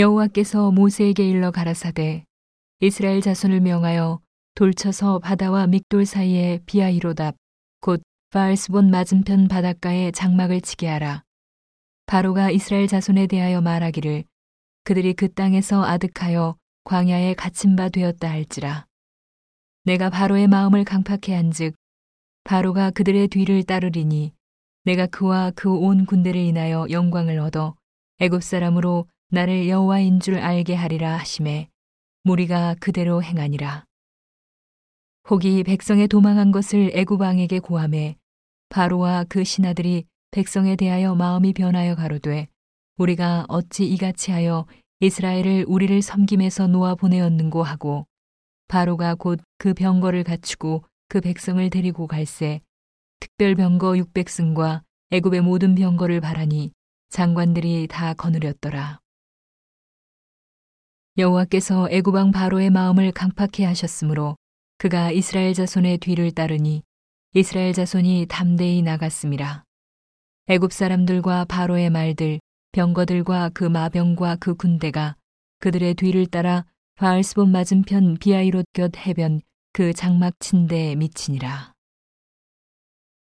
여호와께서 모세에게 일러 가라사대 이스라엘 자손을 명하여 돌쳐서 바다와 믹돌 사이에 비아이로답 곧 바알스본 맞은편 바닷가에 장막을 치게 하라. 바로가 이스라엘 자손에 대하여 말하기를 그들이 그 땅에서 아득하여 광야에 갇힌 바 되었다 할지라. 내가 바로의 마음을 강팍해 한즉 바로가 그들의 뒤를 따르리니 내가 그와 그 온 군대를 인하여 영광을 얻어 애굽 사람으로 나를 여호와인 줄 알게 하리라 하심에 무리가 그대로 행하니라. 혹이 백성의 도망한 것을 애굽 왕에게 고함해 바로와 그 신하들이 백성에 대하여 마음이 변하여 가로되 우리가 어찌 이같이 하여 이스라엘을 우리를 섬김에서 놓아 보내었는고 하고 바로가 곧 그 병거를 갖추고 그 백성을 데리고 갈새 특별 병거 600승과 애굽의 모든 병거를 바라니 장관들이 다 거느렸더라. 여호와께서 애굽 왕 바로의 마음을 강팍해 하셨으므로 그가 이스라엘 자손의 뒤를 따르니 이스라엘 자손이 담대히 나갔습니다. 애굽 사람들과 바로의 말들, 병거들과 그 마병과 그 군대가 그들의 뒤를 따라 바알스본 맞은편 비아이롯 곁 해변 그 장막 침대에 미치니라.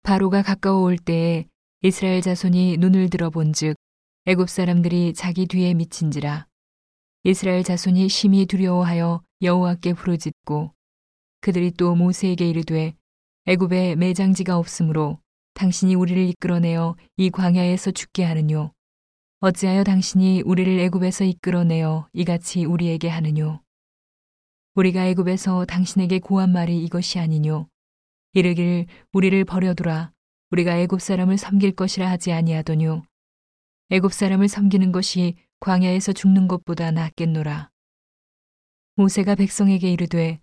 바로가 가까워 올 때에 이스라엘 자손이 눈을 들어 본즉 애굽 사람들이 자기 뒤에 미친지라 이스라엘 자손이 심히 두려워하여 여호와께 부르짖고 그들이 또 모세에게 이르되 애굽에 매장지가 없으므로 당신이 우리를 이끌어내어 이 광야에서 죽게 하느뇨. 어찌하여 당신이 우리를 애굽에서 이끌어내어 이같이 우리에게 하느뇨? 우리가 애굽에서 당신에게 고한 말이 이것이 아니뇨. 이르길 우리를 버려두라. 우리가 애굽 사람을 섬길 것이라 하지 아니하더뇨. 애굽 사람을 섬기는 것이 광야에서 죽는 것보다 낫겠노라 모세가 백성에게 이르되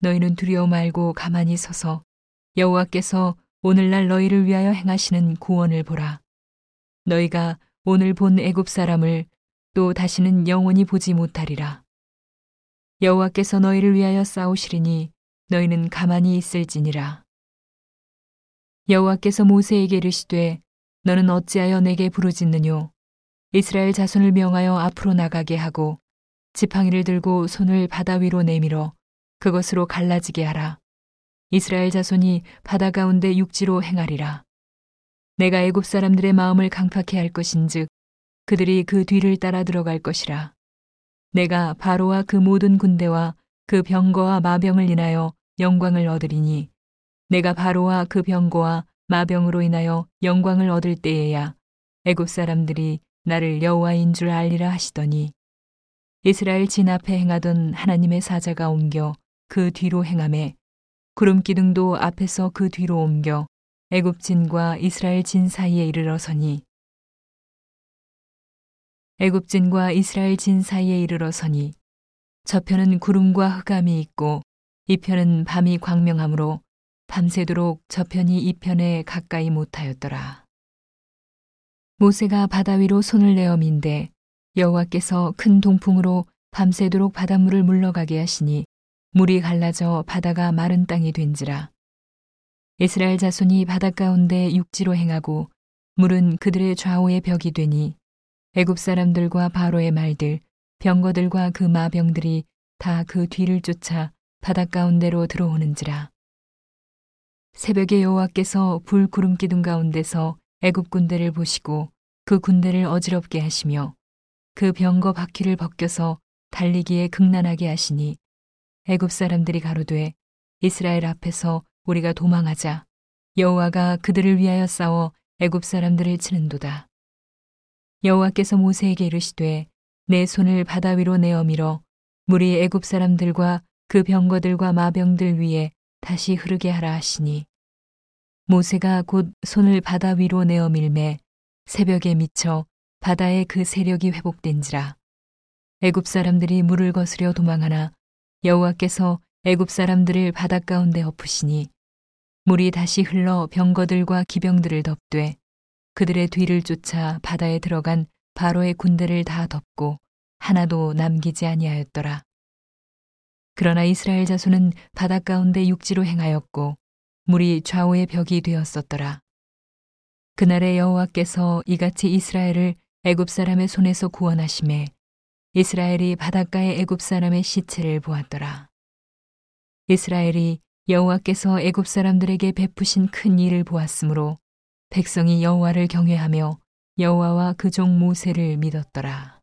너희는 두려워 말고 가만히 서서 여호와께서 오늘날 너희를 위하여 행하시는 구원을 보라 너희가 오늘 본 애굽 사람을 또 다시는 영원히 보지 못하리라. 여호와께서 너희를 위하여 싸우시리니 너희는 가만히 있을지니라. 여호와께서 모세에게 이르시되 너는 어찌하여 내게 부르짖느뇨 이스라엘 자손을 명하여 앞으로 나가게 하고 지팡이를 들고 손을 바다 위로 내밀어 그것으로 갈라지게 하라. 이스라엘 자손이 바다 가운데 육지로 행하리라. 내가 애굽 사람들의 마음을 강팍해 할 것인즉 그들이 그 뒤를 따라 들어갈 것이라. 내가 바로와 그 모든 군대와 그 병거와 마병을 인하여 영광을 얻으리니 내가 바로와 그 병거와 마병으로 인하여 영광을 얻을 때에야 애굽 사람들이 나를 여호와인 줄 알리라 하시더니 이스라엘 진 앞에 행하던 하나님의 사자가 옮겨 그 뒤로 행함에 구름 기둥도 앞에서 그 뒤로 옮겨 애굽 진과 이스라엘 진 사이에 이르러 서니 애굽 진과 이스라엘 진 사이에 이르러 서니 저편은 구름과 흑암이 있고 이편은 밤이 광명하므로 밤새도록 저편이 이편에 가까이 못하였더라. 모세가 바다 위로 손을 내어 민데 여호와께서 큰 동풍으로 밤새도록 바닷물을 물러가게 하시니 물이 갈라져 바다가 마른 땅이 된지라. 이스라엘 자손이 바닷 가운데 육지로 행하고 물은 그들의 좌우의 벽이 되니 애굽 사람들과 바로의 말들 병거들과 그 마병들이 다 그 뒤를 쫓아 바닷 가운데로 들어오는지라 새벽에 여호와께서 불 구름 기둥 가운데서 애굽 군대를 보시고 그 군대를 어지럽게 하시며 그 병거 바퀴를 벗겨서 달리기에 극난하게 하시니 애굽 사람들이 가로되 이스라엘 앞에서 우리가 도망하자 여호와가 그들을 위하여 싸워 애굽 사람들을 치는도다. 여호와께서 모세에게 이르시되 내 손을 바다 위로 내어 밀어 물이 애굽 사람들과 그 병거들과 마병들 위에 다시 흐르게 하라 하시니 모세가 곧 손을 바다 위로 내어 밀매 새벽에 미쳐 바다의 그 세력이 회복된지라 애굽 사람들이 물을 거스려 도망하나 여호와께서 애굽 사람들을 바닷 가운데 엎으시니 물이 다시 흘러 병거들과 기병들을 덮되 그들의 뒤를 쫓아 바다에 들어간 바로의 군대를 다 덮고 하나도 남기지 아니하였더라. 그러나 이스라엘 자손은 바닷 가운데 육지로 행하였고 물이 좌우의 벽이 되었었더라. 그날에 여호와께서 이같이 이스라엘을 애굽 사람의 손에서 구원하심에 이스라엘이 바닷가의 애굽 사람의 시체를 보았더라. 이스라엘이 여호와께서 애굽 사람들에게 베푸신 큰 일을 보았으므로 백성이 여호와를 경외하며 여호와와 그 종 모세를 믿었더라.